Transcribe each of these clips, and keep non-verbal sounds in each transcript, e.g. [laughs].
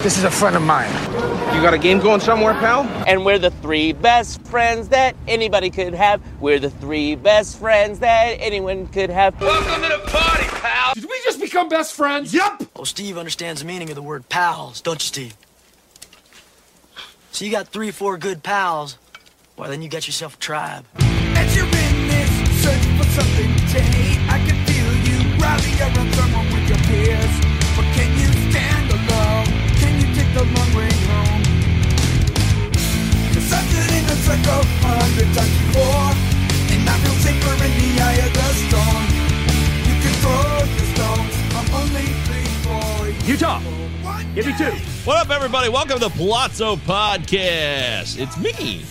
This is a friend of mine. You got a game going somewhere, pal? And we're the three best friends that anybody could have. We're the three best friends that anyone could have. Welcome to the party, pal. Did we just become best friends? Yup. Oh, Steve understands the meaning of the word pals, don't you, Steve? So you got three or four good pals. Well, then you got yourself a tribe. As you're in this search for something to take, I can feel you rally around someone with everybody? Welcome to the Palazzo Podcast. It's me.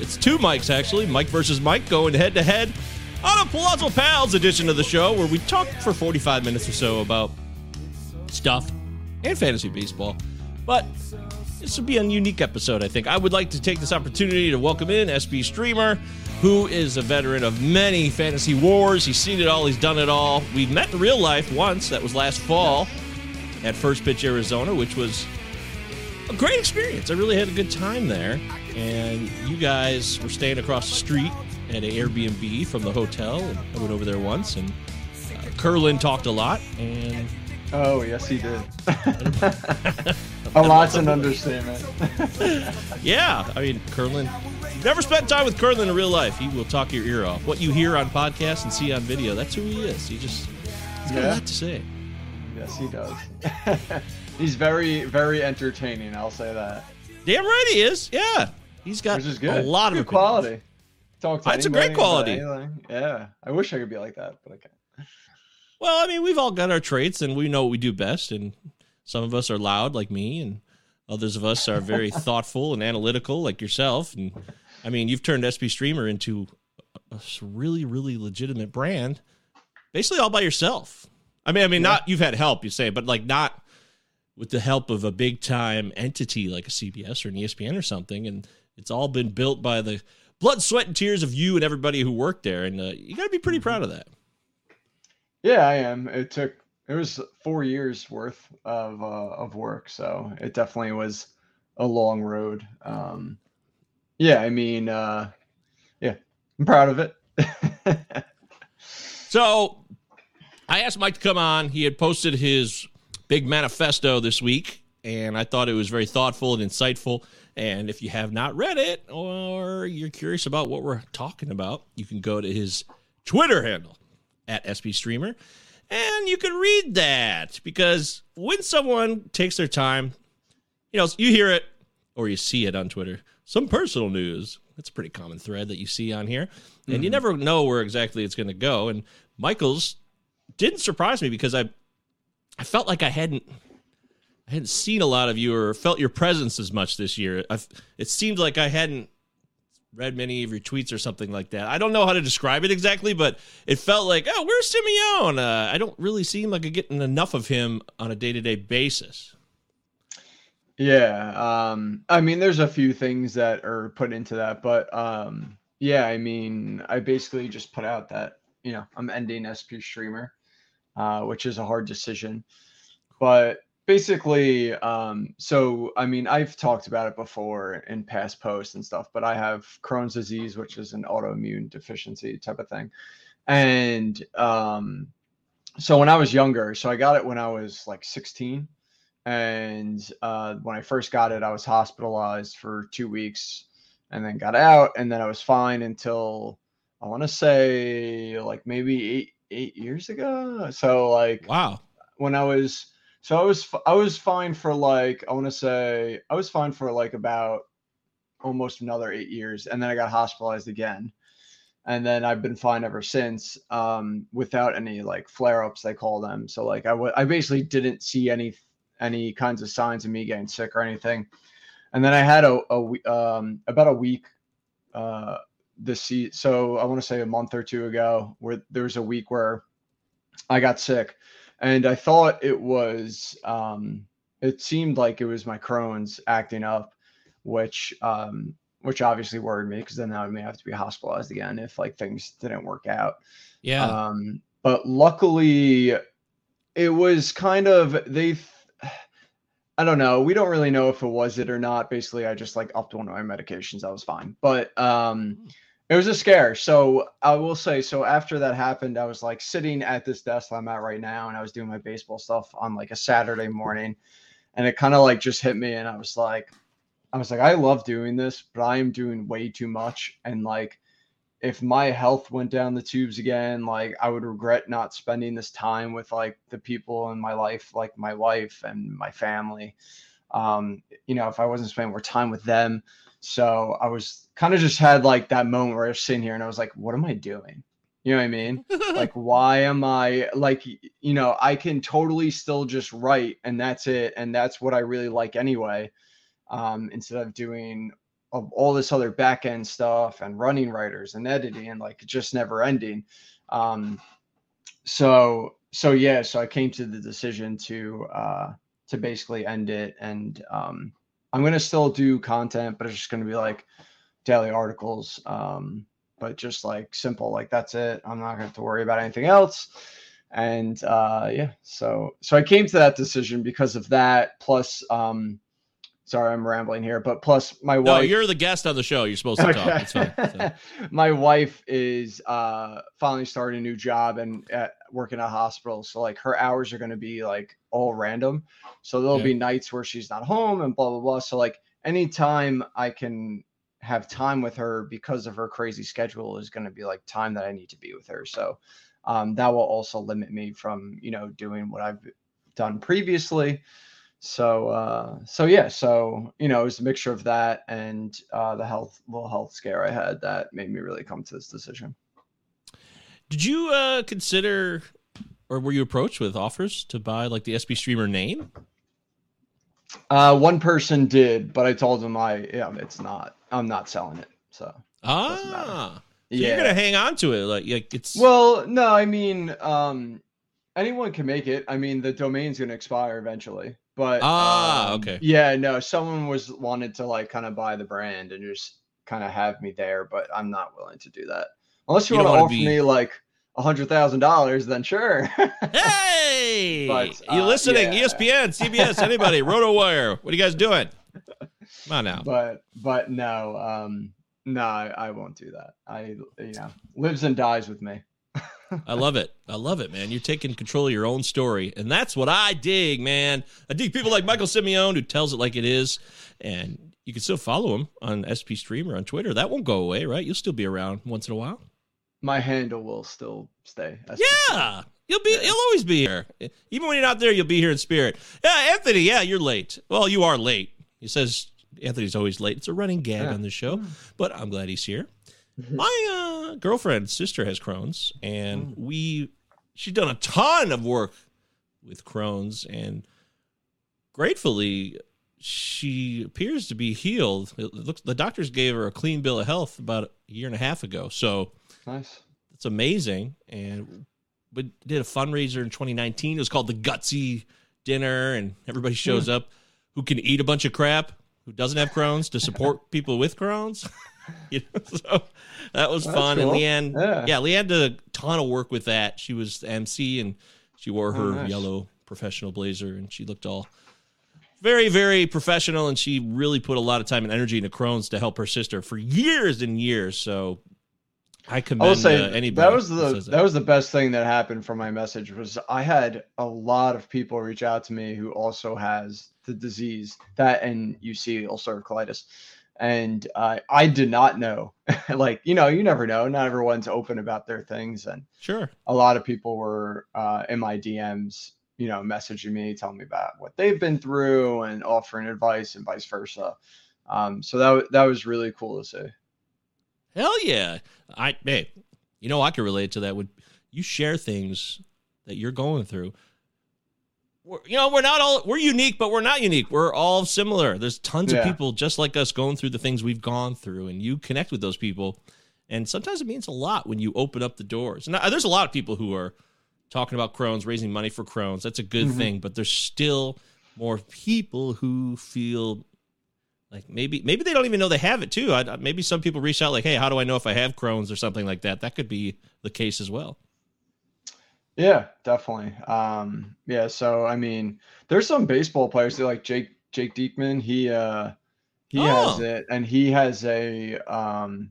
It's two mics, actually. Mike versus Mike going head to head on a Palazzo Pals edition of the show where we talk for 45 minutes or so about stuff and fantasy baseball. But this will be a unique episode, I think. I would like to take this opportunity to welcome in SP Streamer, who is a veteran of many fantasy wars. He's seen it all, he's done it all. We met in real life once, that was last fall at First Pitch, Arizona, which was a great experience. I really had a good time there. And you guys were staying across the street at an Airbnb from the hotel. And I went over there once, and uh, Curlin talked a lot. And Oh, yes, he did. [laughs] a lot's an understatement. [laughs] yeah, I mean, Curlin. Never spent time with Curlin in real life. He will talk your ear off. What you hear on podcasts and see on video, that's who he is. He just he's got a lot to say. yes, he does. [laughs] He's very, very entertaining. I'll say that. Damn right he is. Yeah, he's got Which is good. a lot of good quality. Talk to That's a great quality. Yeah, I wish I could be like that, but I can't. Well, I mean, we've all got our traits, and we know what we do best. And some of us are loud, like me, and others of us are very [laughs] thoughtful and analytical, like yourself. And I mean, you've turned SP Streamer into a a really, really legitimate brand, basically all by yourself. I mean, I mean, not you've had help, you say, but like not with the help of a big time entity like a CBS or an ESPN or something. And it's all been built by the blood, sweat, and tears of you and everybody who worked there. And uh, you got to be pretty proud of that. Yeah, I am. It took it was four years worth of uh, of work, so it definitely was a long road. Um, yeah, I mean, uh, yeah, I'm proud of it. [laughs] So I asked Mike to come on. He had posted his big manifesto this week, and I thought it was very thoughtful and insightful. And if you have not read it or you're curious about what we're talking about, you can go to his Twitter handle at SP Streamer and you can read that because when someone takes their time, you know, you hear it or you see it on Twitter, some personal news. That's a pretty common thread that you see on here. And you mm-hmm. never know where exactly it's going to go. And Michael's didn't surprise me because I I felt like I hadn't I hadn't seen a lot of you or felt your presence as much this year. I've, it seemed like I hadn't read many of your tweets or something like that. I don't know how to describe it exactly, but it felt like, oh, where's Simeone? Uh, I don't really seem like I'm getting enough of him on a day to day basis. Yeah, um, I mean, there's a few things that are put into that, but um, yeah, I mean, I basically just put out that you know I'm ending SP Streamer, uh, which is a hard decision, but basically, um, so I mean, I've talked about it before in past posts and stuff, but I have Crohn's disease, which is an autoimmune deficiency type of thing, and um, so when I was younger, so I got it when I was like 16 and uh, when I first got it, I was hospitalized for two weeks, and then got out, and then I was fine until I want to say like maybe eight eight years ago. So like Wow. when I was so I was I was fine for like I want to say I was fine for like about almost another eight years, and then I got hospitalized again, and then I've been fine ever since, um, without any like flare ups they call them. So like I I basically didn't see any any kinds of signs of me getting sick or anything, and then I had a, a we- um about a week uh this se- so I want to say a month or two ago where there was a week where I got sick and I thought it was um it seemed like it was my Crohn's acting up which um which obviously worried me because then would mean have to be hospitalized again if like things didn't work out Yeah. um but luckily it was kind of they I don't know. We don't really know if it was it or not. Basically, I just like upped one of my medications. I was fine. But um it was a scare. So I will say, so after that happened, I was like sitting at this desk I'm at right now, and I was doing my baseball stuff on like a Saturday morning, and it kind of like just hit me, and I was like, I was like, I love doing this, but I am doing way too much, and like, if my health went down the tubes again, like I would regret not spending this time with like the people in my life, like my wife and my family. Um, you know, if I wasn't spending more time with them. So I was kind of just had like that moment where I was sitting here and I was like, what am I doing? You know what I mean? [laughs] like, why am I like, you know, I can totally still just write and that's it. And that's what I really like anyway. Um, instead of doing all this other back end stuff and running writers and editing and like just never ending. Um, so so yeah, so I came to the decision to uh to basically end it and um I'm gonna still do content, but it's just gonna be like daily articles. Um, but just like simple, like that's it. I'm not gonna have to worry about anything else. And uh yeah, so so I came to that decision because of that. Plus, um sorry, I'm rambling here, but plus my no, wife you're the guest on the show. You're supposed to talk. Fine. It's fine. [laughs] my wife is uh finally starting a new job and at, working at a hospital so like her hours are going to be like all random so there'll Yeah. be nights where she's not home and blah blah blah so like anytime i can have time with her because of her crazy schedule is going to be like time that i need to be with her so um that will also limit me from you know doing what i've done previously so uh so yeah so you know it was a mixture of that and uh the health little health scare i had that made me really come to this decision Did you uh, consider, or were you approached with offers to buy like the SP Streamer name? uh one person did but i told them i yeah it's not i'm not selling it so. Ah, so yeah you're gonna hang on to it. Like, like it's well no i mean um anyone can make it i mean the domain's gonna expire eventually but Ah, um, okay. yeah no someone was wanted to like kind of buy the brand and just kind of have me there but i'm not willing to do that unless you, You want to offer be- me like a hundred thousand dollars then sure [laughs] hey, But, you uh, listening? E yeah. ESPN, CBS, anybody? [laughs] RotoWire. What are you guys doing? Come on now. but but no um no I, I won't do that i you know lives and dies with me I love it. I love it, man. You're taking control of your own story. And that's what I dig, man. I dig people like Michael Simeone who tells it like it is. And you can still follow him on SP Streamer on Twitter. That won't go away, right? You'll still be around once in a while. my handle will still stay as Yeah. You'll be you'll always be here. Even when you're not there, you'll be here in spirit. Yeah, Anthony, yeah, you're late. Well, you are late. He says Anthony's always late. It's a running gag Yeah. on the show, hmm. but I'm glad he's here. My [laughs] uh, girlfriend's sister has Crohn's, and we she's done a ton of work with Crohn's, and gratefully, she appears to be healed. It looks the doctors gave her a clean bill of health about a year and a half ago. So nice it's amazing. And we did a fundraiser in 2019. It was called the Gutsy Dinner, and everybody shows up who can eat a bunch of crap, who doesn't have Crohn's, to support [laughs] people with Crohn's. [laughs] you know, so that was That's fun. cool. And Leanne, Yeah. yeah, Leanne did a ton of work with that. She was MC, and she wore her Oh, nice. yellow professional blazer, and she looked all very, very professional, and she really put a lot of time and energy into Crohn's to help her sister for years and years. So I I commend will say uh, anybody. that was the says that was the best thing that happened from my message was I had a lot of people reach out to me who also has the disease that and UC ulcerative colitis, and uh, I did not know. [laughs] like you know, you never know. Not everyone's open about their things, and Sure. a lot of people were uh, in my DMs, you know, messaging me, telling me about what they've been through and offering advice and vice versa. Um, so that that was really cool to see. Hell yeah. I hey, you know I can relate to that when you share things that you're going through. We're, you know, we're not all we're unique, but we're not unique. We're all similar. There's tons of people just like us going through the things we've gone through, and you connect with those people. And sometimes it means a lot when you open up the doors. And there's a lot of people who are talking about Crohn's, raising money for Crohn's. That's a good mm-hmm. thing, but there's still more people who feel like maybe maybe they don't even know they have it too. I, maybe some people reach out like, "Hey, how do I know if I have Crohn's or something like that?" That could be the case as well. Yeah, definitely. Um, yeah, so I mean, there's some baseball players that like Jake Jake Diekman. He uh he has Oh. it, and he has a um,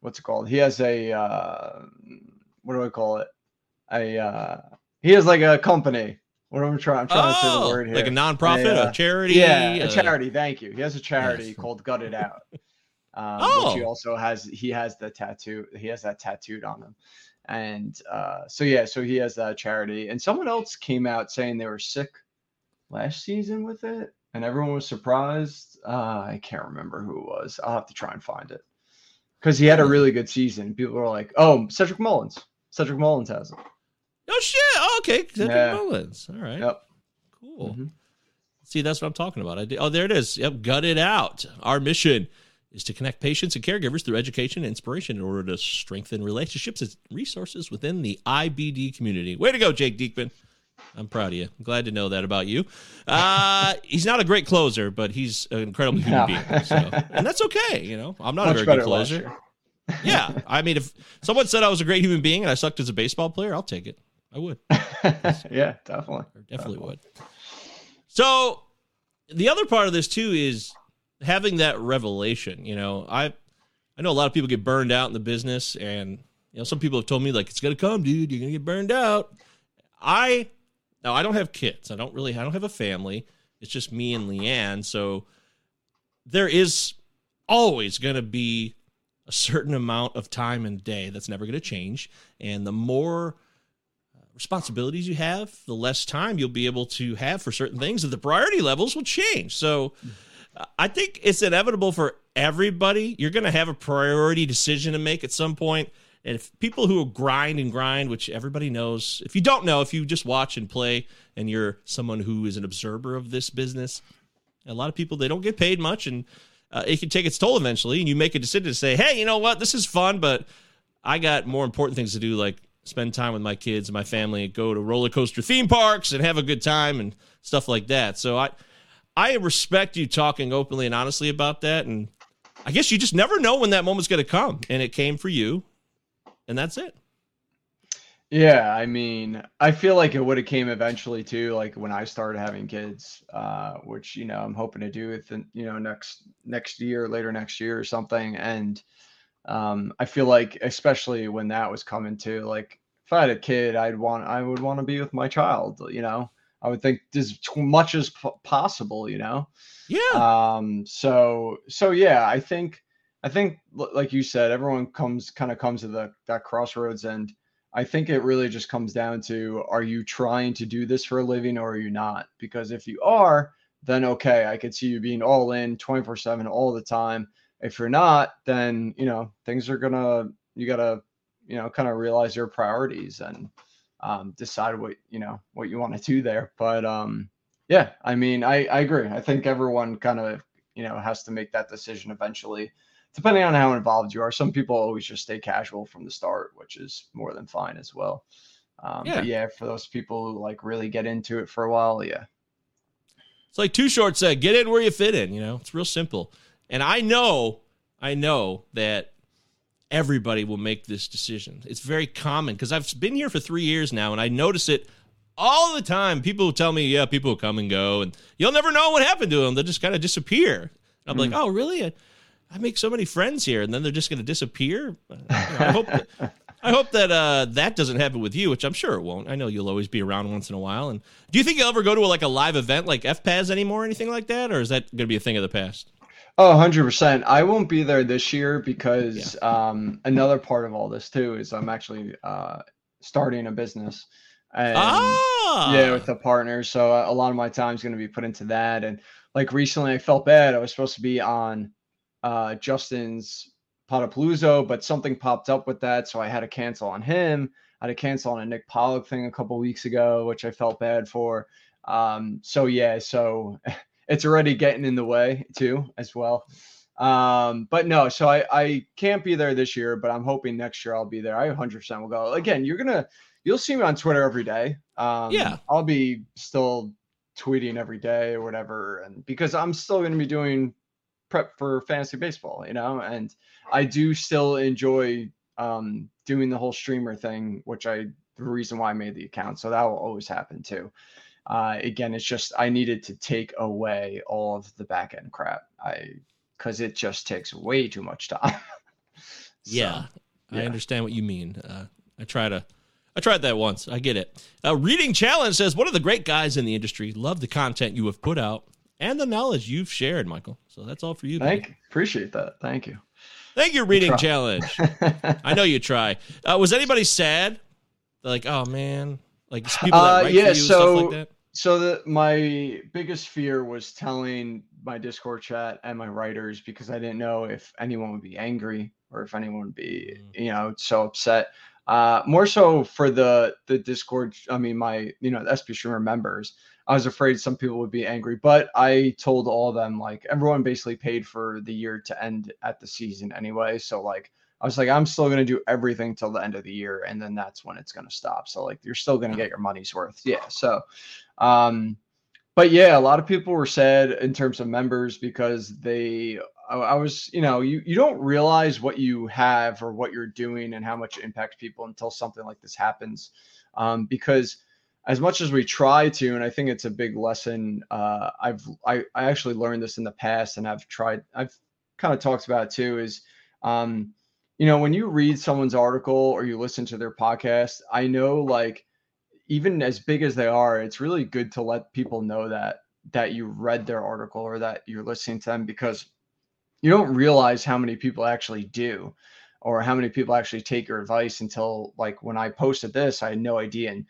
what's it called? He has a uh, what do I call it? A uh, he has like a company. What am I trying? I'm trying to say the word here. Oh, like a nonprofit, A, uh, a charity. Yeah, a uh, charity. Thank you. He has a charity Yes. called Gut It Out. [laughs] Um, which he Oh. also has. He has the tattoo. He has that tattooed on him. And uh, so yeah, so he has that charity. And someone else came out saying they were sick last season with it, and everyone was surprised. Uh, I can't remember who it was. I'll have to try and find it because he had a really good season. People were like, "Oh, Cedric Mullins. Cedric Mullins has it." Oh shit! Oh, okay, Cedric Yeah. Mullins. All right, Yep. cool. Mhm. See, that's what I'm talking about. I did, oh, there it is. Yep, gut it out. Our mission is to connect patients and caregivers through education and inspiration in order to strengthen relationships and resources within the IBD community. Way to go, Jake Diekman. I'm proud of you. I'm glad to know that about you. Uh, [laughs] he's not a great closer, but he's an incredible human No. being. So, and that's okay. You know, I'm not Much a very good closer. [laughs] Yeah, I mean, if someone said I was a great human being and I sucked as a baseball player, I'll take it. I would. [laughs] yeah, definitely. Or definitely would. So the other part of this too is having that revelation. You know, I I know a lot of people get burned out in the business, and you know, some people have told me like it's gonna come, dude. You're gonna get burned out. I now I don't have kids. I don't really. I don't have a family. It's just me and Leanne. So there is always gonna be a certain amount of time and day that's never gonna change, and the more responsibilities you have, the less time you'll be able to have for certain things, and the priority levels will change. So uh, I think it's inevitable for everybody. You're going to have a priority decision to make at some point. And if people who grind and grind, which everybody knows, if you don't know, if you just watch and play and you're someone who is an observer of this business, a lot of people, they don't get paid much and uh, it can take its toll eventually. And you make a decision to say, hey, you know what? This is fun, but I got more important things to do, like spend time with my kids and my family, go to roller coaster theme parks and have a good time and stuff like that. So I I respect you talking openly and honestly about that. And I guess you just never know when that moment's gonna come. And it came for you. And that's it. Yeah, I mean, I feel like it would have came eventually too, like when I started having kids, uh, which you know I'm hoping to do with, you know next next year, later next year or something. And um, I feel like especially when that was coming too, like if I had a kid, I'd want I would want to be with my child. You know, I would think as much as p- possible. You know, Yeah. um so so yeah i think i think like you said everyone comes kind of comes to the that crossroads and i think it really just comes down to are you trying to do this for a living or are you not because if you are then okay i could see you being all in 24 7 all the time if you're not then you know things are gonna you gotta you know kind of realize your priorities and um, decide what you know what you want to do there but um yeah, I mean, I, I agree. I think everyone kind of, you know, has to make that decision eventually, depending on how involved you are. Some people always just stay casual from the start, which is more than fine as well. Um, But yeah, for those people who like really get into it for a while, yeah. It's like Too Short said, get in where you fit in, you know? It's real simple. And I know, I know that everybody will make this decision. It's very common because I've been here for three years now and I notice it all the time. People tell me, yeah, people come and go and you'll never know what happened to them. They'll just kind of disappear. I'm like, oh, really? I make so many friends here, and then they're just going to disappear. Uh, you know, I hope that, I hope that uh, that doesn't happen with you, which I'm sure it won't. I know you'll always be around once in a while. And do you think you'll ever go to a, like a live event like FPAS anymore, or anything like that, or is that going to be a thing of the past? Oh, 100%. I won't be there this year because um, another part of all this too is I'm actually uh, starting a business. And ah, yeah, with a partner. So uh, a lot of my time is going to be put into that. And like recently, I felt bad. I was supposed to be on uh, Justin's Potapalooza, but something popped up with that, so I had to cancel on him. I had to cancel on a Nick Pollack thing a couple weeks ago, which I felt bad for. Um, so yeah, so [laughs] it's already getting in the way too, as well. Um, but no, so I I can't be there this year, but I'm hoping next year I'll be there. I 100% will go. Again, you're gonna you'll see me on Twitter every day. Um, Yeah. I'll be still tweeting every day or whatever, and because I'm still gonna be doing prep for fantasy baseball, you know, and I do still enjoy um, doing the whole streamer thing, which I the reason why I made the account. So that will always happen too. Uh, again, it's just I needed to take away all of the back end crap. I because it just takes way too much time. [laughs] So, yeah, I understand what you mean. Uh, I try to. I tried that once. I get it. Uh, Reading Challenge says one of the great guys in the industry. Love the content you have put out and the knowledge you've shared, Michael. So that's all for you. buddy. Thank appreciate that. Thank you. Thank you, Reading Challenge. [laughs] I know you try. Uh, was anybody sad? They're like, oh man, like people that Uh, yeah, for you and stuff so- like that. So the my biggest fear was telling my Discord chat and my writers because I didn't know if anyone would be angry or if anyone would be, you know, so upset. Uh, more so for the the Discord. I mean, my you know the SP streamer members. I was afraid some people would be angry, but I told all of them like everyone basically paid for the year to end at the season anyway. So like I was like, I'm still gonna do everything till the end of the year, and then that's when it's gonna stop. So like you're still gonna get your money's worth. Yeah. So um but yeah, a lot of people were sad in terms of members because they I, I was, you know, you you don't realize what you have or what you're doing and how much it impacts people until something like this happens. Um, because as much as we try to, and I think it's a big lesson. Uh, I've I, I actually learned this in the past, and I've tried. I've kind of talked about it too. Is um, you know, when you read someone's article or you listen to their podcast, I know like even as big as they are, it's really good to let people know that that you read their article or that you're listening to them because you don't realize how many people actually do or how many people actually take your advice until like when I posted this, I had no idea. And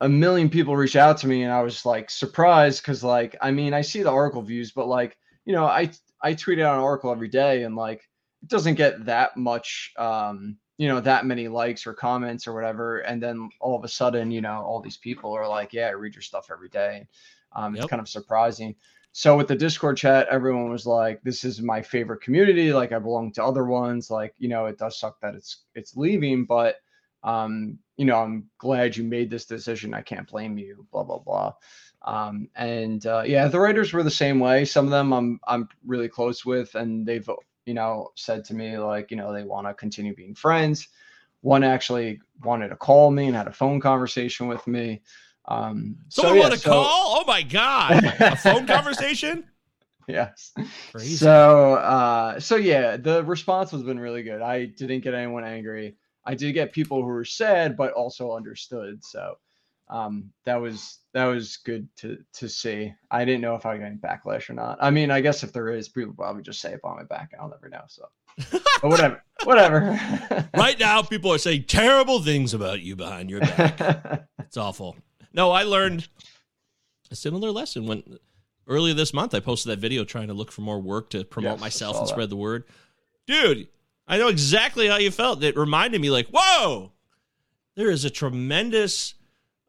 a million people reached out to me and I was like surprised because like I mean I see the article views, but like, you know, I I tweet out an article every day and like it doesn't get that much um you know that many likes or comments or whatever and then all of a sudden you know all these people are like yeah i read your stuff every day. Um, Yep. it's kind of surprising. So with the discord chat everyone was like this is my favorite community like i belong to other ones like you know it does suck that it's it's leaving but um you know i'm glad you made this decision i can't blame you blah blah blah. Um and uh, yeah the writers were the same way. Some of them i'm i'm really close with and they've you know said to me like you know they want to continue being friends one actually wanted to call me and had a phone conversation with me um so Someone yeah, want to so- call? Oh my god, a [laughs] phone conversation? yes Crazy. so uh so yeah the response has been really good i didn't get anyone angry i did get people who were sad but also understood so um that was that was good to to see i didn't know if i got any backlash or not i mean i guess if there is people probably just say it behind my back i'll never know so [laughs] but whatever whatever [laughs] right now, people are saying terrible things about you behind your back. [laughs] It's awful. No, I learned a similar lesson when earlier this month I posted that video trying to look for more work to promote Yes, myself and that. spread the word. Dude, I know exactly how you felt. It reminded me like, whoa, there is a tremendous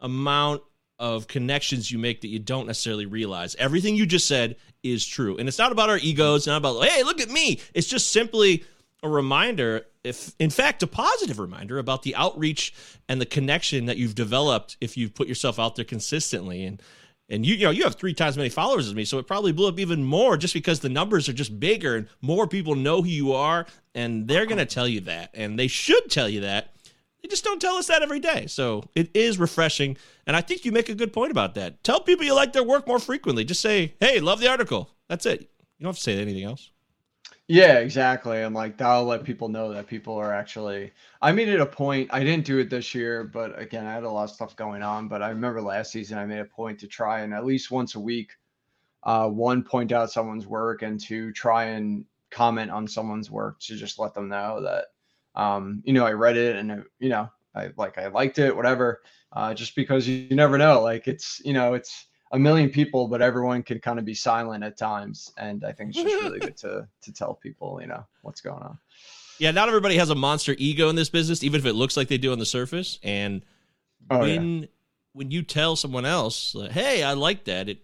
amount of connections you make that you don't necessarily realize. Everything you just said is true. And it's not about our egos, it's not about, hey, look at me. It's just simply a reminder, if in fact a positive reminder about the outreach and the connection that you've developed if you've put yourself out there consistently. And and you, you know, you have three times as many followers as me, so it probably blew up even more just because the numbers are just bigger and more people know who you are, and they're gonna tell you that, and they should tell you that. They just don't tell us that every day. So it is refreshing. And I think you make a good point about that. Tell people you like their work more frequently. Just say, hey, love the article. That's it. You don't have to say anything else. Yeah, exactly. And like that'll let people know that people are actually I made it a point. I didn't do it this year, but again, I had a lot of stuff going on. But I remember last season I made a point to try and at least once a week, uh, one point out someone's work and to try and comment on someone's work to just let them know that um, you know, I read it and you know, I like I liked it, whatever. Uh, just because you, you never know. Like it's you know, it's a million people, but everyone can kind of be silent at times. And I think it's just really good [laughs] to to tell people, you know, what's going on. Yeah, not everybody has a monster ego in this business, even if it looks like they do on the surface. And Oh, when yeah. when you tell someone else, like, "Hey, I like that," it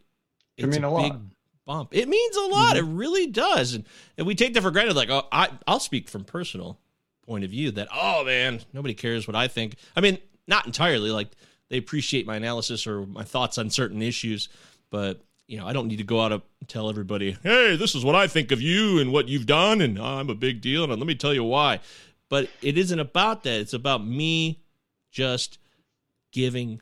Can it's mean a, a lot. big bump. It means a lot. Mm-hmm. It really does. And and we take that for granted. Like, oh, I I'll speak from personal point of view that oh man, nobody cares what I think. I mean, not entirely. Like they appreciate my analysis or my thoughts on certain issues, but you know, I don't need to go out and tell everybody, hey, this is what I think of you and what you've done, and oh, I'm a big deal, and let me tell you why. But it isn't about that. It's about me just giving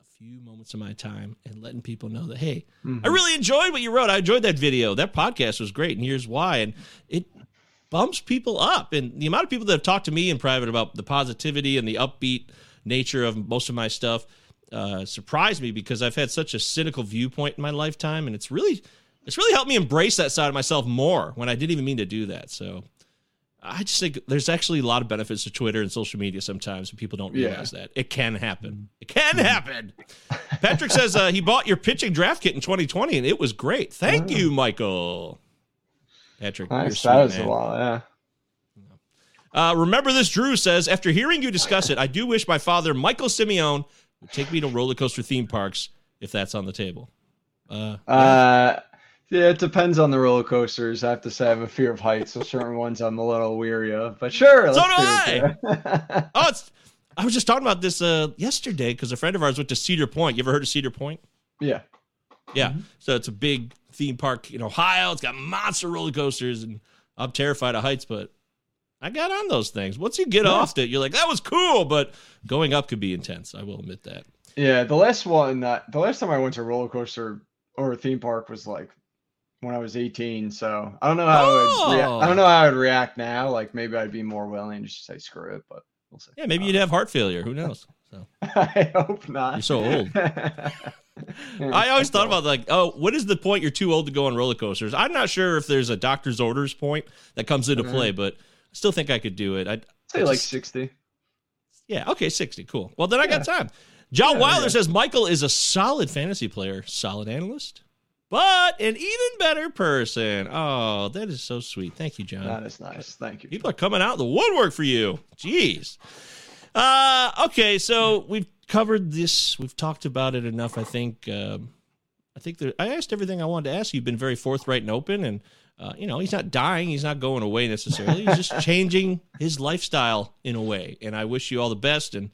a few moments of my time and letting people know that, hey, I mm-hmm. really enjoyed what you wrote. I enjoyed that video. That podcast was great, and here's why. And it bumps people up. And the amount of people that have talked to me in private about the positivity and the upbeat nature of most of my stuff uh, surprised me because I've had such a cynical viewpoint in my lifetime, and it's really it's really helped me embrace that side of myself more when I didn't even mean to do that. So I just think there's actually a lot of benefits to Twitter and social media sometimes, and people don't Yeah. realize that it can happen. It can happen. Patrick says uh, he bought your pitching draft kit in 2020, and it was great. Thank you, Michael. Patrick, Nice. That was man. a lot. Yeah. Uh, remember this, Drew says, after hearing you discuss it, I do wish my father, Michael Simeone, would take me to roller coaster theme parks if that's on the table. Uh, Uh, yeah, it depends on the roller coasters. I have to say, I have a fear of heights, so certain ones I'm a little weary of. But sure, So do it. [laughs] oh, it's. I was just talking about this uh, yesterday because a friend of ours went to Cedar Point. You ever heard of Cedar Point? yeah. Yeah. So it's a big theme park in Ohio. It's got monster roller coasters, and I'm terrified of heights, but I got on those things. Once you get off it, you're like, that was cool, but going up could be intense. I will admit that. Yeah, the last one that the last time I went to a roller coaster or a theme park was like when I was 18. So I don't know how I would rea- I Oh. don't know how I'd react now. Like maybe I'd be more willing to just say screw it, but we'll see. Yeah, maybe uh, you'd have heart failure. Who knows? So [laughs] I hope not. You're so old. [laughs] I always thought about like, oh, what is the point you're too old to go on roller coasters? I'm not sure if there's a doctor's orders point that comes into mm-hmm. play, but I still think I could do it. I'd say I like just- 60. Yeah, okay, 60. Cool. Well, then I got time. John Yeah, Wilder yeah. says Michael is a solid fantasy player, solid analyst, but an even better person. Oh, that is so sweet. Thank you, John. That is nice. Thank you. People are coming out the woodwork for you. Jeez. Uh, okay, so we've covered this. We've talked about it enough. I think. Um, I think there, I asked everything I wanted to ask. You've been very forthright and open, and uh, you know he's not dying. He's not going away necessarily. He's just [laughs] changing his lifestyle in a way. And I wish you all the best. And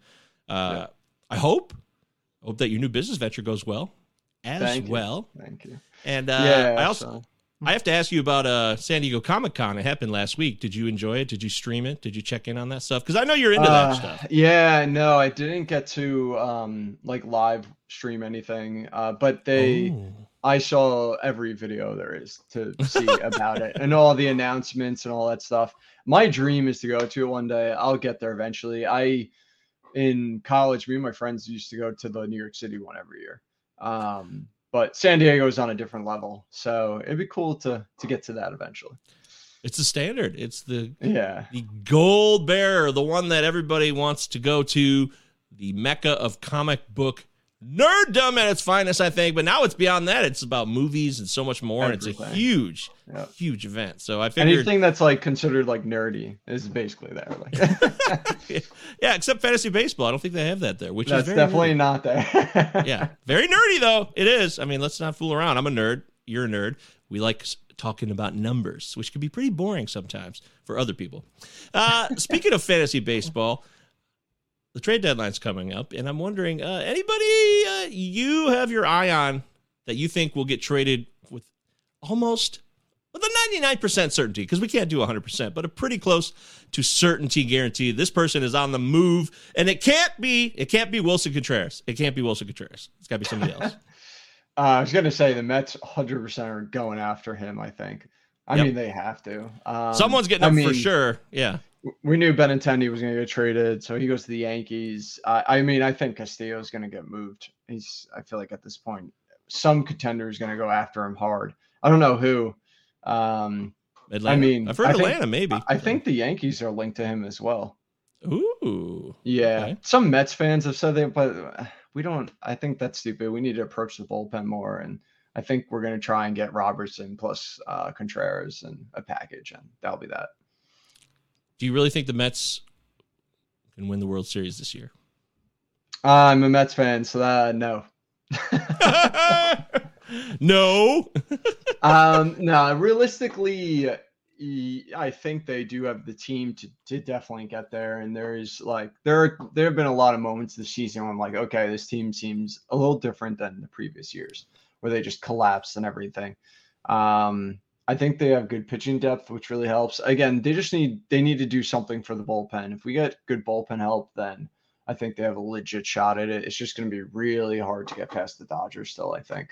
uh, I hope, hope that your new business venture goes well, as Thank well. Thank you. And uh, yeah. I also. so- I have to ask you about uh, San Diego Comic Con. It happened last week. Did you enjoy it? Did you stream it? Did you check in on that stuff? Because I know you're into Uh, that stuff. Yeah, no, I didn't get to um like live stream anything. Uh but they Oh. I saw every video there is to see [laughs] about it and all the announcements and all that stuff. My dream is to go to it one day. I'll get there eventually. I in college, me and my friends used to go to the New York City one every year. Um but San Diego is on a different level. So it'd be cool to to get to that eventually. It's the standard. It's the Yeah. the gold bearer, the one that everybody wants to go to, the mecca of comic book nerddom at its finest, I think. But now it's beyond that. It's about movies and so much more. And it's a huge, Yep. huge event. So I figured, Anything that's like considered like nerdy is basically there. Like [laughs] yeah, except fantasy baseball. I don't think they have that there, which that's is very definitely nerdy. not there. [laughs] yeah, very nerdy though. It is. I mean, let's not fool around. I'm a nerd. You're a nerd. We like talking about numbers, which can be pretty boring sometimes for other people. Uh, speaking of fantasy baseball, the trade deadline's coming up, and I'm wondering, uh, anybody uh, you have your eye on that you think will get traded with almost with a 99% certainty because we can't do 100%, but a pretty close to certainty guarantee. This person is on the move, and it can't be it can't be Willson Contreras. It can't be Willson Contreras. It's got to be somebody else. [laughs] Uh, I was gonna say the Mets 100% are going after him. I think. I Yep. mean, they have to. Um, Someone's getting I up for sure. Yeah. We knew Benintendi was going to get traded, so he goes to the Yankees. I I mean, I think Castillo is going to get moved. He's. I feel like at this point, some contender is going to go after him hard. I don't know who. Um, Atlanta. mean, I've heard I think- Atlanta maybe. I think the Yankees are linked to him as well. Ooh. Yeah, Okay. some Mets fans have said that, but uh, we don't. I think that's stupid. We need to approach the bullpen more, and I think we're going to try and get Robertson plus uh, Contreras and a package, and that'll be that. Do you really think the Mets can win the World Series this year? I'm a Mets fan, so that no. [laughs] no. [laughs] um, no, realistically, I think they do have the team to, to definitely get there. And there is like there are, there have been a lot of moments this season where I'm like, okay, this team seems a little different than the previous years, where they just collapsed and everything. Um, I think they have good pitching depth, which really helps. Again, they just need they need to do something for the bullpen. If we get good bullpen help, then I think they have a legit shot at it. It's just going to be really hard to get past the Dodgers still. I think.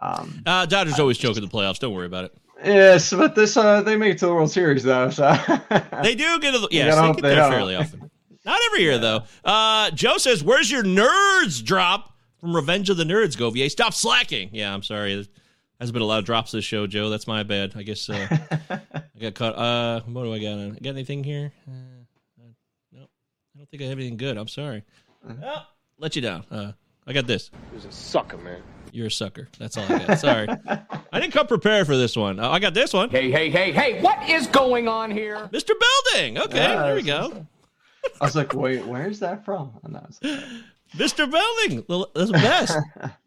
Um, Uh, Dodgers always choke in the playoffs. Don't worry about it. Yes, but this uh, they make it to the World Series though. So [laughs] They do get a yes, they get they there don't. fairly often. Not every year though. Uh, Joe says, "Where's your nerds drop from Revenge of the Nerds?" Govier, stop slacking. Yeah, I'm sorry. There hasn't been a lot of drops this show, Joe. That's my bad. I guess uh, [laughs] I got caught. Uh, what do I got? on? Got anything here? Uh, uh, no, I don't think I have anything good. I'm sorry. Oh, let you down. Uh, I got this. He's a sucker, man. You're a sucker. That's all I got. Sorry. [laughs] I didn't come prepared for this one. Uh, I got this one. Hey, hey, hey, hey, what is going on here? Mr. Belding. Okay, Yeah, there we that's- go. I was like, wait, where's that from? And I was Mr. Belding. Well, That's the best. [laughs]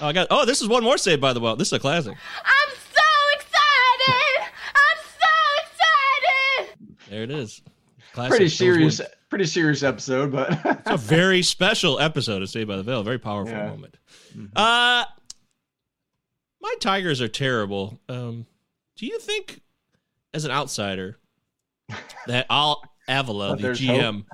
oh, I got. Oh, this is one more save by the way. This is a classic. I'm so excited! I'm so excited! There it is. Classic. pretty serious, pretty serious episode, but It's a very special episode of Saved by the Bell. Very powerful Yeah. moment. Uh, my Tigers are terrible. Um, do you think, as an outsider, that Al Avila, the GM,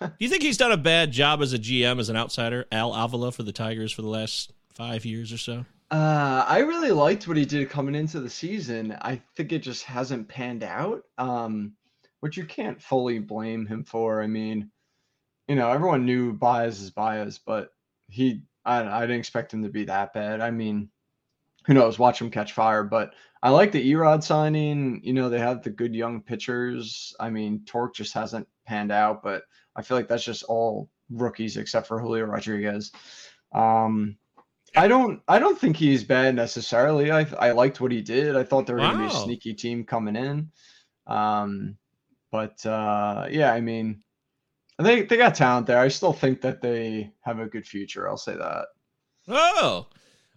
do you think he's done a bad job as a GM as an outsider, Al Avila for the Tigers for the last five years or so? uh, I really liked what he did coming into the season. I think it just hasn't panned out, um, which you can't fully blame him for. I mean, you know, everyone knew Baez is Baez, but he, I, I didn't expect him to be that bad. I mean, who knows? Watch him catch fire. But I like the Erod signing. You know, they have the good young pitchers. I mean, Torque just hasn't panned out, but I feel like that's just all rookies except for Julio Rodriguez. Um, I don't, I don't think he's bad necessarily. I, I liked what he did. I thought they were going to be a sneaky team coming in. Um, but uh, yeah, I mean, they they got talent there. I still think that they have a good future. I'll say that. Oh,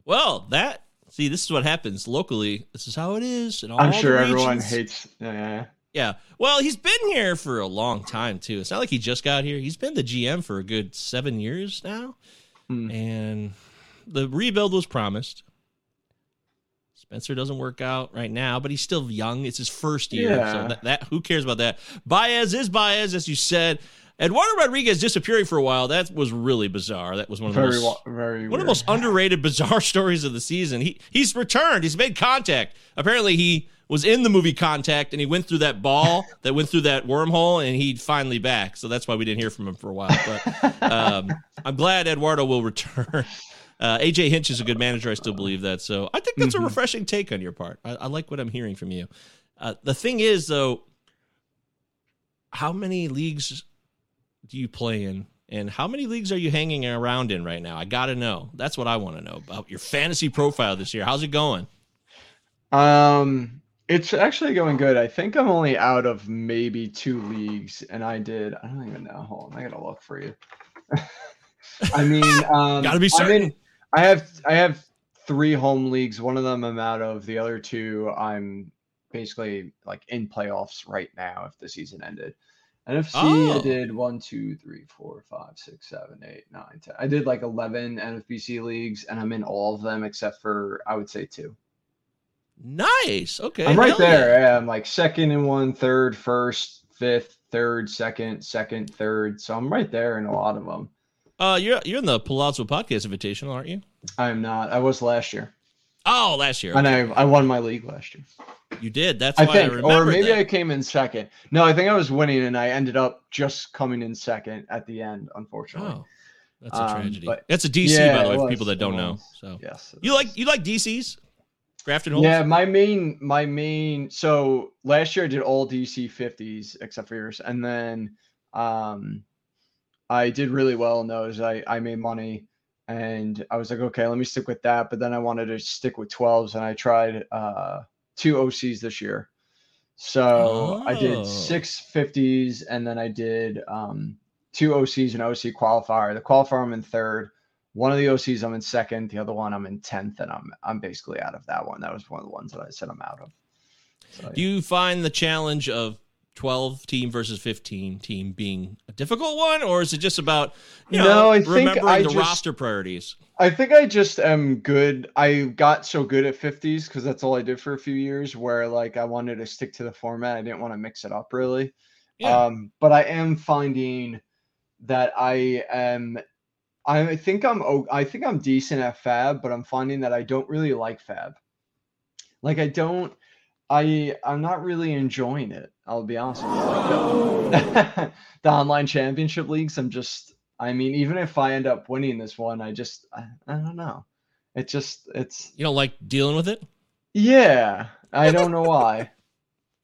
well, that see, this is what happens locally. This is how it is. All I'm sure everyone hates. Yeah, Yeah. Well, he's been here for a long time too. It's not like he just got here. He's been the GM for a good seven years now, Hmm. and the rebuild was promised. Spencer doesn't work out right now, but he's still young. It's his first year, Yeah. so that, that who cares about that? Baez is Baez, as you said. Eduardo Rodriguez disappearing for a while. That was really bizarre. That was one of the very, most very. one of the most underrated, bizarre [laughs] stories of the season. He he's returned. He's made contact. Apparently, he was in the movie Contact, and he went through that ball [laughs] that went through that wormhole, and he'd finally back. So that's why we didn't hear from him for a while. But [laughs] um, I'm glad Eduardo will return. Uh, AJ Hinch is a good manager. I still believe that. So I think that's a refreshing take on your part. I, I like what I'm hearing from you. Uh, the thing is, though, how many leagues do you play in? And how many leagues are you hanging around in right now? I got to know. That's what I want to know about your fantasy profile this year. How's it going? Um, it's actually going good. I think I'm only out of maybe two leagues, and I did. I don't even know. Hold on, I gotta look for you. [laughs] I mean, um, [laughs] Gotta be I'm certain. in- I have I have three home leagues. One of them I'm out of. The other two I'm basically like in playoffs right now. If the season ended. NFC, Oh. I did one, two, three, four, five, six, seven, eight, nine, ten. I did like eleven NFBC leagues, and I'm in all of them except for I would say two. Nice. Okay. I'm right there. Yeah, I'm like second in one, third, first, fifth, third, second, second, third. So I'm right there in a lot of them. Uh, you're you're in the Palazzo Podcast Invitational, aren't you? I'm not. I was last year. Oh, last year. And I I won my league last year. You did. That's I why I, think, remember or maybe that. I came in second. No, I think I was winning, and I ended up just coming in second at the end. Unfortunately. Oh, that's a Um, tragedy. but- That's a DC, Yeah, by the way, for people that don't know. So Yes. you like you like DCs, Grafton. Yeah, my main my main so last year I did all DC 50s except for yours. And then um I did really well in those. I I made money and I was like, okay, let me stick with that. But then I wanted to stick with 12s and I tried uh two OCs this year. So I Oh. did six 50s and then I did um two OCs and OC qualifier. The qualifier I'm in third. One of the OCs I'm in second, the other one I'm in tenth, and I'm I'm basically out of that one. That was one of the ones that I said I'm out of. So, Do you find the challenge of 12 team versus 15 team being a difficult one, or is it just about you know No, I think remembering I the just- roster priorities? I think I just am good. I got so good at 50s because that's all I did for a few years where like I wanted to stick to the format. I didn't want to mix it up really. Yeah. Um, but I am finding that I am I think I'm i think I'm decent at fab, but I'm finding that I don't really like fab. Like I don't I I'm not really enjoying it. I'll be honest with you. Like the, [laughs] the online championship leagues, I'm just I mean, even if I end up winning this one, I just I, I don't know. It just it's You don't like dealing with it? yeah. I [laughs] don't know why.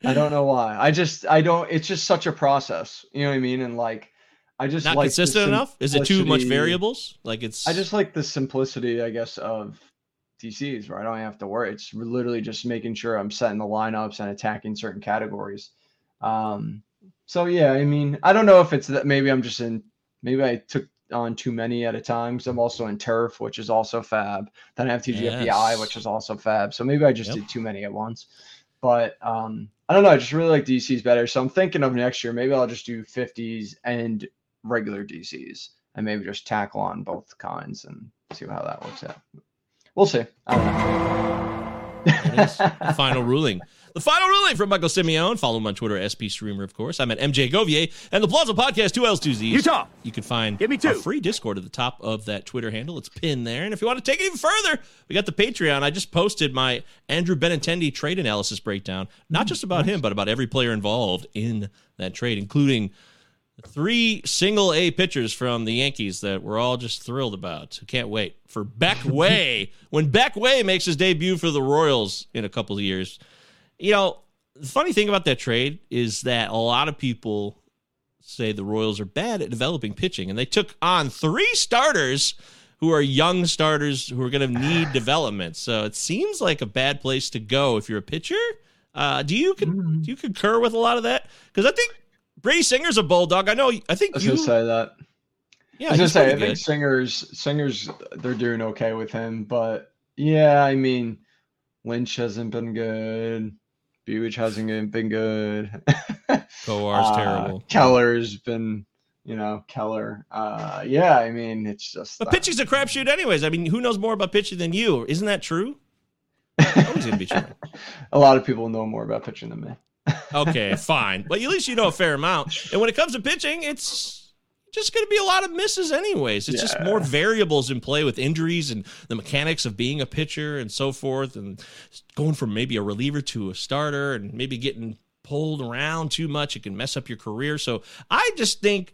I don't know why. I just I don't it's just such a process. You know what I mean? And like I just Not like consistent enough? Is it too much variables? Like it's I just like the simplicity, I guess, of DCs where I don't have to worry. It's literally just making sure I'm setting the lineups and attacking certain categories. Um, so yeah, I mean, I don't know if it's that maybe I'm just in maybe I took on too many at a time. So I'm also in turf, which is also fab. Then I have TGFBI, Yes. which is also fab. So maybe I just Yep. did too many at once. But um, I don't know. I just really like DCs better. So I'm thinking of next year. Maybe I'll just do 50s and regular DCs, and maybe just tackle on both kinds and see how that works out. We'll see. I don't know. There it is. the final ruling. The final ruling from Michael Simeone. Follow him on Twitter, SP Streamer, of course. I'm at MJ Govier and the Palazzo Podcast, two L's, two Z's. Utah. You can find Give me two. free Discord at the top of that Twitter handle. It's pinned there. And if you want to take it even further, we got the Patreon. I just posted my Andrew Benintendi trade analysis breakdown, not just about him, but about every player involved in that trade, including three single A pitchers from the Yankees that we're all just thrilled about. Can't wait for Beck Way [laughs] when Beck Way makes his debut for the Royals in a couple of years. You know, the funny thing about that trade is that a lot of people say the Royals are bad at developing pitching, and they took on three starters who are young starters who are going to need [sighs] development. So it seems like a bad place to go if you're a pitcher. Uh, do you con- do you concur with a lot of that? Because I think Brady Singer's a bulldog. I know. I think I was you. gonna say that. yeah, I was gonna say I pretty think singers singers they're doing okay with him, but yeah, I mean Lynch hasn't been good. Bubic hasn't been good. [laughs] Kowar's Uh, terrible. Keller's been, you know, Keller. Uh, yeah, I mean it's just. But uh, pitching's a crapshoot, anyways. I mean, who knows more about pitching than you? Isn't that true? Always gonna be true. [laughs] a lot of people know more about pitching than me. Okay, [laughs] fine. But at least you know a fair amount. And when it comes to pitching, it's just going to be a lot of misses, anyways. It's just more variables in play with injuries and the mechanics of being a pitcher and so forth, and going from maybe a reliever to a starter and maybe getting pulled around too much. It can mess up your career. So I just think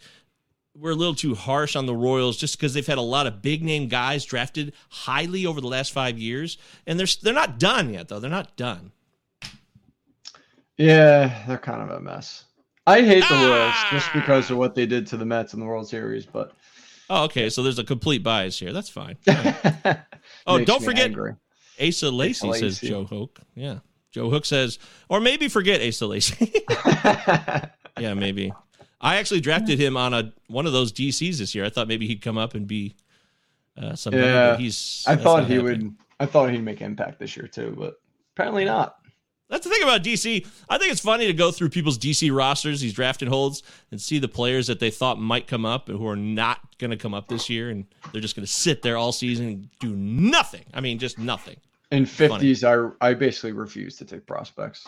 we're a little too harsh on the Royals just because they've had a lot of big name guys drafted highly over the last five years, and they're they're not done yet though. They're not done. Yeah, they're kind of a mess. I hate the Royals just Ah! because of what they did to the Mets in the World Series, but Oh, okay. So there's a complete bias here. That's fine. [laughs] Oh, don't forget- angry. Asa Lacy says Joe Hook. Yeah. Joe Hook says, or maybe forget Asa Lacy. [laughs] [laughs] yeah, maybe. I actually drafted him on a one of those DCs this year. I thought maybe he'd come up and be uh, somebody, Yeah, he's. I thought he happening. would. I thought he'd make impact this year too, but apparently not. That's the thing about DC. I think it's funny to go through people's DC rosters, these drafted holds, and see the players that they thought might come up and who are not going to come up this year, and they're just going to sit there all season and do nothing. I mean, just nothing. In fifties, I I basically refuse to take prospects.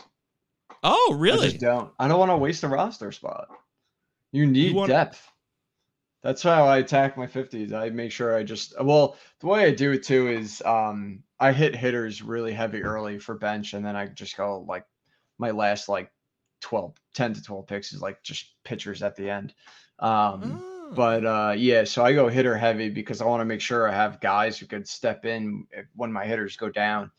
Oh, I really? just don't. I don't want to waste a roster spot. You need want- depth. That's how I attack my 50s. I make sure I just well, the way I do it too is um I hit hitters really heavy early for bench and then I just go like my last like 12 10 to 12 picks is like just pitchers at the end. Um Oh. but uh yeah, so I go hitter heavy because I want to make sure I have guys who could step in if, when my hitters go down.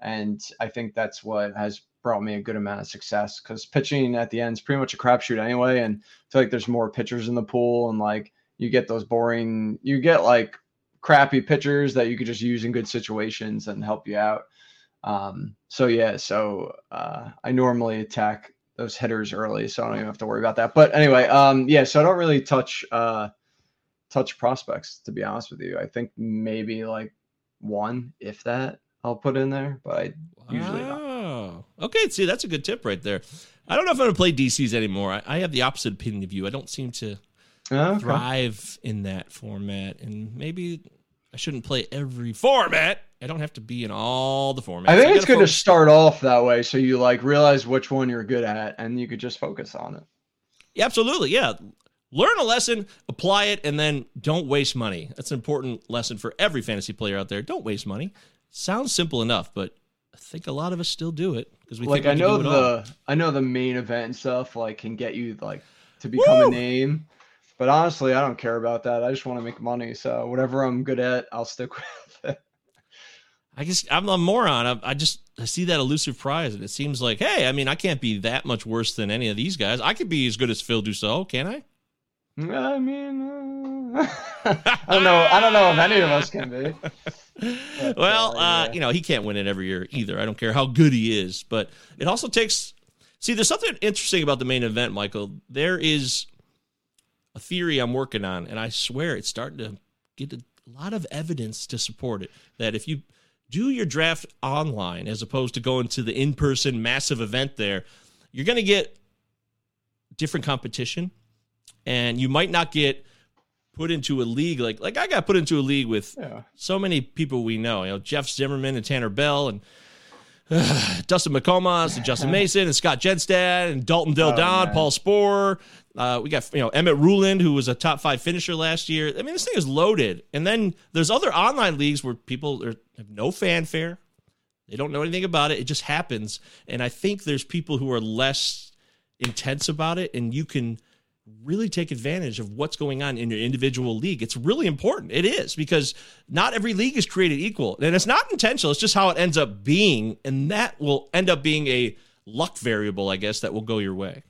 And I think that's what has brought me a good amount of success because pitching at the end is pretty much a crapshoot anyway. And I feel like there's more pitchers in the pool and like you get those boring, you get like crappy pitchers that you could just use in good situations and help you out. Um, so yeah, so uh, I normally attack those hitters early, so I don't even have to worry about that. But anyway, um, yeah, so I don't really touch uh, touch prospects to be honest with you. I think maybe like one, if that, I'll put in there, but I usually not. Oh, okay. See, that's a good tip right there. I don't know if I'm to play DCs anymore. I, I have the opposite opinion of you. I don't seem to Oh, okay. thrive in that format, and maybe I shouldn't play every format. I don't have to be in all the formats. I think it's gotta good to start off that way, so you like realize which one you're good at, and you could just focus on it. Yeah, absolutely. Yeah. Learn a lesson, apply it, and then don't waste money. That's an important lesson for every fantasy player out there. Don't waste money. Sounds simple enough, but I think a lot of us still do it because we like think I know it all. the I know the main event and stuff like can get you like to become Woo! a name, but honestly, I don't care about that. I just want to make money. So whatever I'm good at, I'll stick [laughs] with it. I guess I'm a moron. I, I just I see that elusive prize, and it seems like, hey, I mean, I can't be that much worse than any of these guys. I could be as good as Phil Dussault, can I? I mean, uh, [laughs] I don't know. I don't know if any of us can be. [laughs] But, well, uh, uh, yeah. you know, he can't win it every year either. I don't care how good he is, but it also takes. See, there's something interesting about the main event, Michael. There is a theory I'm working on, and I swear it's starting to get a lot of evidence to support it. That if you do your draft online as opposed to going to the in-person massive event there, you're going to get different competition, and you might not get put into a league like like I got put into a league with Yeah. so many people we know. You know, Jeff Zimmerman and Tanner Bell and [sighs] Dustin McComas and [laughs] Justin Mason and Scott Jedstad and Dalton Del Oh, Don, man. Paul Sporer. Uh, we got you know Emmett Ruland, who was a top five finisher last year. I mean, this thing is loaded. And then there's other online leagues where people are, have no fanfare. They don't know anything about it. It just happens. And I think there's people who are less intense about it, and you can really take advantage of what's going on in your individual league. It's really important. It is because not every league is created equal. And it's not intentional, it's just how it ends up being. And that will end up being a luck variable, I guess, that will go your way.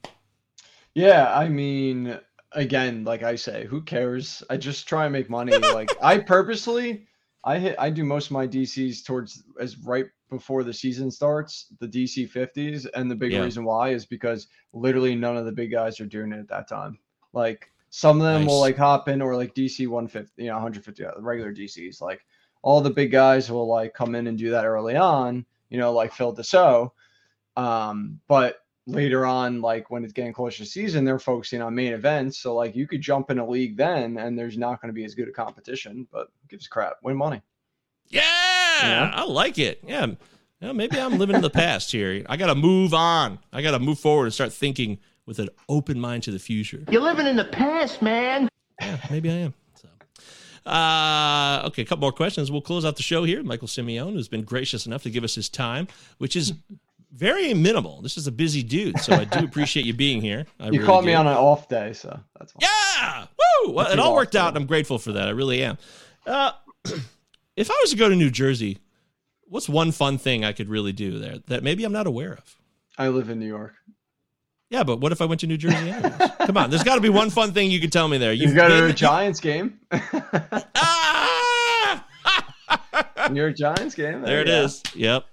Yeah, I mean, again, like I say, who cares? I just try and make money. Like I [laughs] purposely, I hit, I do most of my DCs towards as right before the season starts, the DC 50s, and the big Yeah. reason why is because literally none of the big guys are doing it at that time. Like some of them will like hop in or like DC 150, you know, 150 uh, regular DCs. Like all the big guys will like come in and do that early on, you know, like Phil Dussault. Um, but later on, like when it's getting closer to season, they're focusing on main events. So like you could jump in a league then, and there's not going to be as good a competition. But gives a crap? Win money. Yeah, Yeah. I like it. Yeah. Yeah, maybe I'm living in the past here. I got to move on. I got to move forward and start thinking with an open mind to the future. You're living in the past, man. Yeah, maybe I am. So, uh, okay, a couple more questions. We'll close out the show here. Michael Simeone, who's been gracious enough to give us his time, which is very minimal. This is a busy dude, so I do appreciate you being here. I You really called me on an off day, so that's fine. Yeah, woo! Well, it all worked day. out, and I'm grateful for that. I really am. Uh, [clears throat] if I was to go to New Jersey, what's one fun thing I could really do there that maybe I'm not aware of? I live in New York. Yeah, but what if I went to New Jersey? Come on, there's got to be one fun thing you could tell me there. You You've go to been- [laughs] a Giants game. Ah! New York Giants game. there it you is. Yep.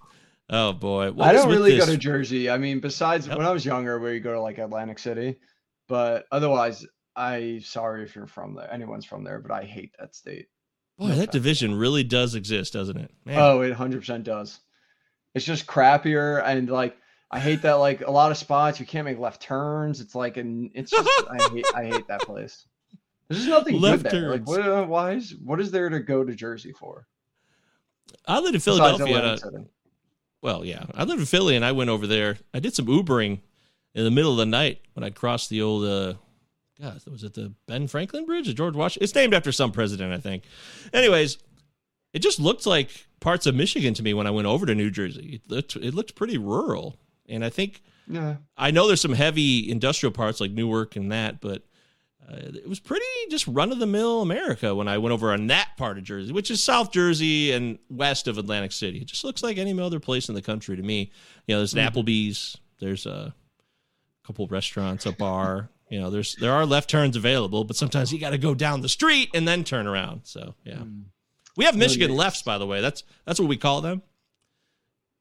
Oh boy. What I don't really this? go to Jersey. I mean, besides Yep. when I was younger, where you go to like Atlantic City, but otherwise, I sorry if you're from there. Anyone's from there, but I hate that state. Boy, that division really does exist, doesn't it? Man. Oh, it 100% does. It's just crappier and like I hate that like a lot of spots you can't make left turns. It's like an it's just I hate I hate that place. There's just nothing Left good there. Like what uh, why is what is there to go to Jersey for? I lived in Philadelphia. I- well, yeah, I lived in Philly, and I went over there. I did some Ubering in the middle of the night when I crossed the old uh, God, was it the Ben Franklin Bridge? The George Washington? It's named after some president, I think. Anyways, it just looked like parts of Michigan to me when I went over to New Jersey. It looked, it looked pretty rural, and I think Yeah. I know there's some heavy industrial parts like Newark and that, but uh, it was pretty just run of the mill America when I went over on that part of Jersey, which is South Jersey and west of Atlantic City. It just looks like any other place in the country to me. You know, there's an Applebee's, there's a couple restaurants, a bar. You know, there's there are left turns available, but sometimes you got to go down the street and then turn around. So yeah, we have Michigan yeah. lefts, by the way. That's that's what we call them.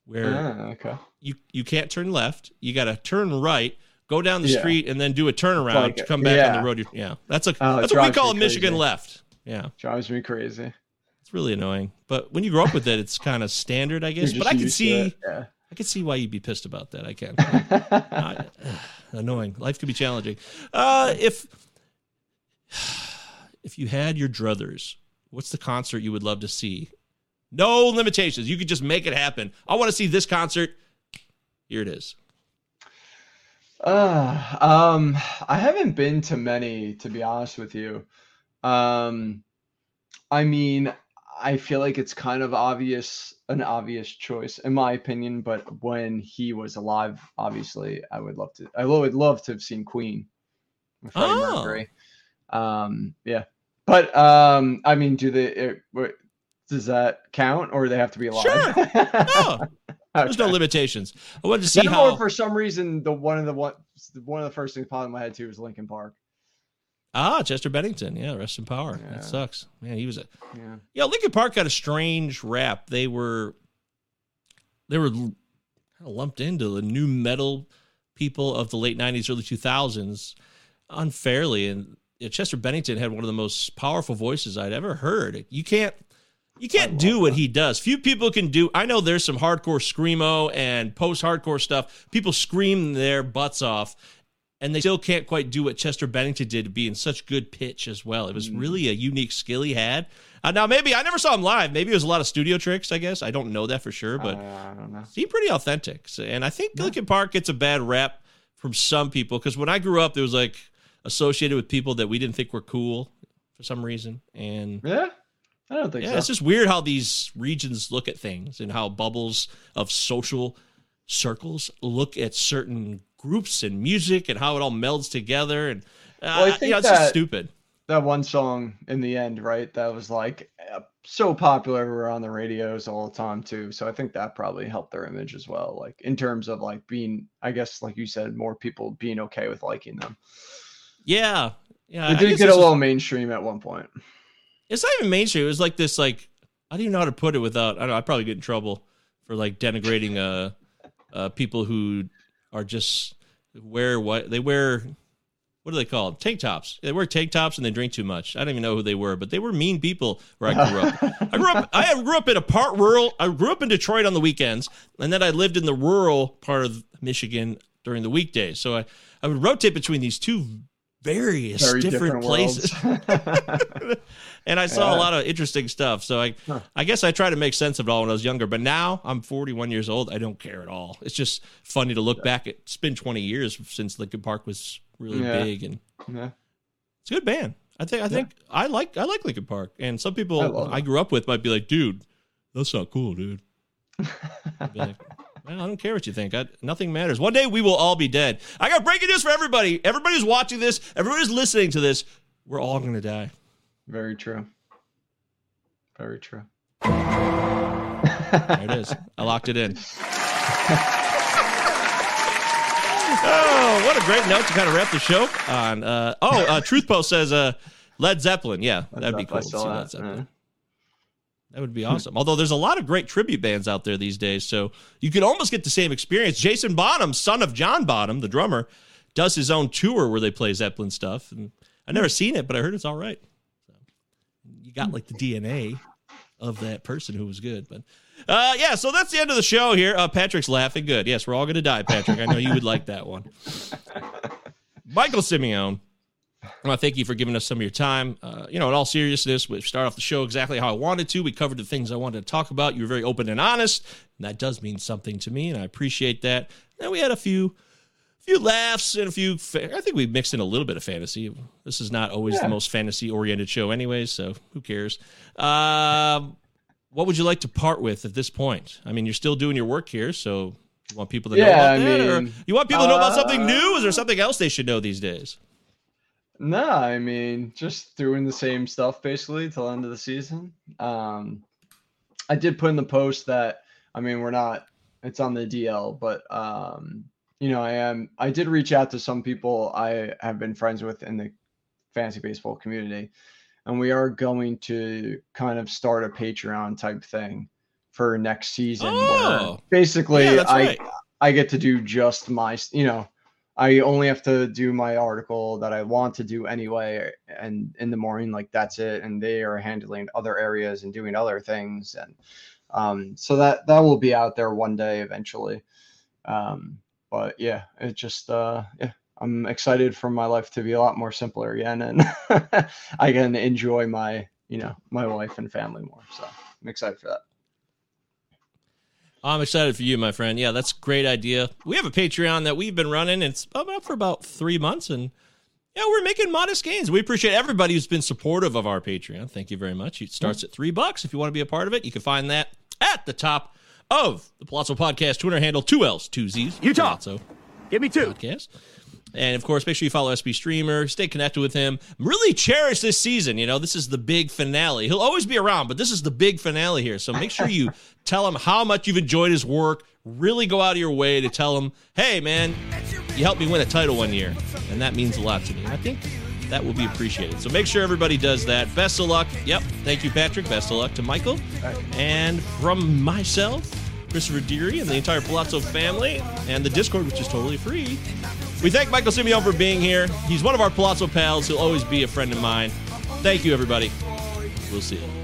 Where Ah, okay. you you can't turn left. You got to turn right, go down the Yeah. street, and then do a turnaround Like to come back on Yeah. the road. Yeah, that's a Oh, that's what we call a Michigan crazy. left. Yeah, Drives me crazy. it's really annoying. But when you grow up with it, it's kind of standard, I guess. But I can see Yeah. I can see why you'd be pissed about that. I can. [laughs] Annoying. Life can be challenging. Uh, if [sighs] if you had your druthers, what's the concert you would love to see? No limitations. You could just make it happen. I want to see this concert. Here it is. Uh, um, I haven't been to many, to be honest with you. Um, I mean, I feel like it's kind of obvious, an obvious choice, in my opinion. But when he was alive, obviously, I would love to. I would love to have seen Queen. Oh. Mercury. Um, yeah, but um, I mean, do they? It, does that count, or they have to be alive? Sure. No, [laughs] there's no limitations. I wanted to see Then how. or for some reason, the one of the one one of the first things popped in my head too was Linkin Park. Ah, Chester Bennington. Yeah, rest in power. Yeah. That sucks. Man, he was a Yeah. yeah. Linkin Park got a strange rap. They were they were kind of lumped into the nu metal people of the late '90s, early 2000s unfairly. And yeah, Chester Bennington had one of the most powerful voices I'd ever heard. You can't you can't do what he does. Few people can do. I know there's some hardcore screamo and post-hardcore stuff. People scream their butts off, and they still can't quite do what Chester Bennington did to be in such good pitch as well. It was really a unique skill he had. Uh, now, maybe I never saw him live. Maybe it was a lot of studio tricks. I guess I don't know that for sure, but Uh, I don't know. seemed pretty authentic. So, and I think Linkin Park gets a bad rap from some people because when I grew up, it was like associated with people that we didn't think were cool for some reason, and Yeah, I don't think yeah, so. it's just weird how these regions look at things and how bubbles of social circles look at certain groups and music and how it all melds together. And uh, Well, I think you know, it's just that- stupid. that one song in the end, right? That was like uh, so popular we were on the radios all the time too. So I think that probably helped their image as well. Like in terms of like being, I guess, like you said, more people being okay with liking them. Yeah, yeah. It did get a just- little mainstream at one point. it's not even mainstream. It was like this, like I don't even know how to put it without. I don't know. I probably get in trouble for like denigrating uh, uh people who are just wear what they wear. What are they called? Tank tops. They wear tank tops and they drink too much. I don't even know who they were, but they were mean people where I grew up. [laughs] I grew up. I grew up in a part rural. I grew up in Detroit on the weekends, and then I lived in the rural part of Michigan during the weekdays. So I, I would rotate between these two various Very different, different, places. [laughs] [laughs] and I saw a lot of interesting stuff. So I, Huh. I guess I try to make sense of it all when I was younger. But now I'm 41 years old. I don't care at all. It's just funny to look back. It's been 20 years since Linkin Park was really Yeah. big, and yeah. it's a good band. I think. I think I like. I like Linkin Park. And some people love I, grew up with might be like, dude, that's not cool, dude. I'd be like, [laughs] well, I don't care what you think. I, nothing matters. One day we will all be dead. I got breaking news for everybody. Everybody who's watching this, everybody who's listening to this, we're all going to die. Very true. Very true. There it is. [laughs] I locked it in. [laughs] oh, what a great note to kind of wrap the show on. Uh, oh, uh, Truth Post says uh, Led Zeppelin. Yeah, that'd be I cool. to see saw Led that, Zeppelin. yeah. That would be awesome. Although there's a lot of great tribute bands out there these days, so you could almost get the same experience. Jason Bonham, son of John Bonham, the drummer, does his own tour where they play Zeppelin stuff, and I've never seen it, but I heard it's all right. Got like the DNA of that person who was good, but uh, yeah. So that's the end of the show here. Uh, Patrick's laughing. Good. Yes, we're all going to die, Patrick. I know you would like that one. [laughs] Michael Simeone. I want to thank you for giving us some of your time. Uh, you know, in all seriousness, we start off the show exactly how I wanted to. We covered the things I wanted to talk about. You were very open and honest, and that does mean something to me, and I appreciate that. And we had a few few laughs and a few. Fa- I think we mixed in a little bit of fantasy. This is not always the most fantasy oriented show, anyways. So who cares? Um, what would you like to part with at this point? I mean, you're still doing your work here, so you want people to know Yeah, about I that, or you want people to know about something uh, new? Is there something else they should know these days? No, I mean just doing the same stuff basically till end of the season. Um, I did put in the post that I mean we're not. It's on the DL, but um, you know I am. I did reach out to some people I have been friends with in the fantasy baseball community, and we are going to kind of start a Patreon type thing for next season. Oh. basically Yeah, I right. I get to do just my, you know, I only have to do my article that I want to do anyway, and in the morning, like that's it. And they are handling other areas and doing other things, and um, so that that will be out there one day eventually. Um, but yeah, it just uh, yeah, I'm excited for my life to be a lot more simpler again, and [laughs] I can enjoy my, you know, my wife and family more. So I'm excited for that. I'm excited for you, my friend. Yeah, that's great idea. We have a Patreon that we've been running. It's about for about three months, and yeah, we're making modest gains. We appreciate everybody who's been supportive of our Patreon. Thank you very much. It starts at three bucks. If you want to be a part of it, you can find that at the top of the Palazzo Podcast Twitter handle, two L's, two Z's. Utah. Palazzo Give me two. Podcast. And of course, make sure you follow SP Streamer, stay connected with him. Really cherish this season. You know, this is the big finale. He'll always be around, but this is the big finale here. So make sure you [laughs] tell him how much you've enjoyed his work. Really go out of your way to tell him, hey, man, you helped me win a title one year. And that means a lot to me. I think that will be appreciated. So make sure everybody does that. Best of luck. Yep. Thank you, Patrick. Best of luck to Michael. And from myself, Christopher Deary, and the entire Palazzo family, and the Discord, which is totally free. We thank Michael Simeone for being here. He's one of our Palazzo pals. He'll always be a friend of mine. Thank you, everybody. We'll see you.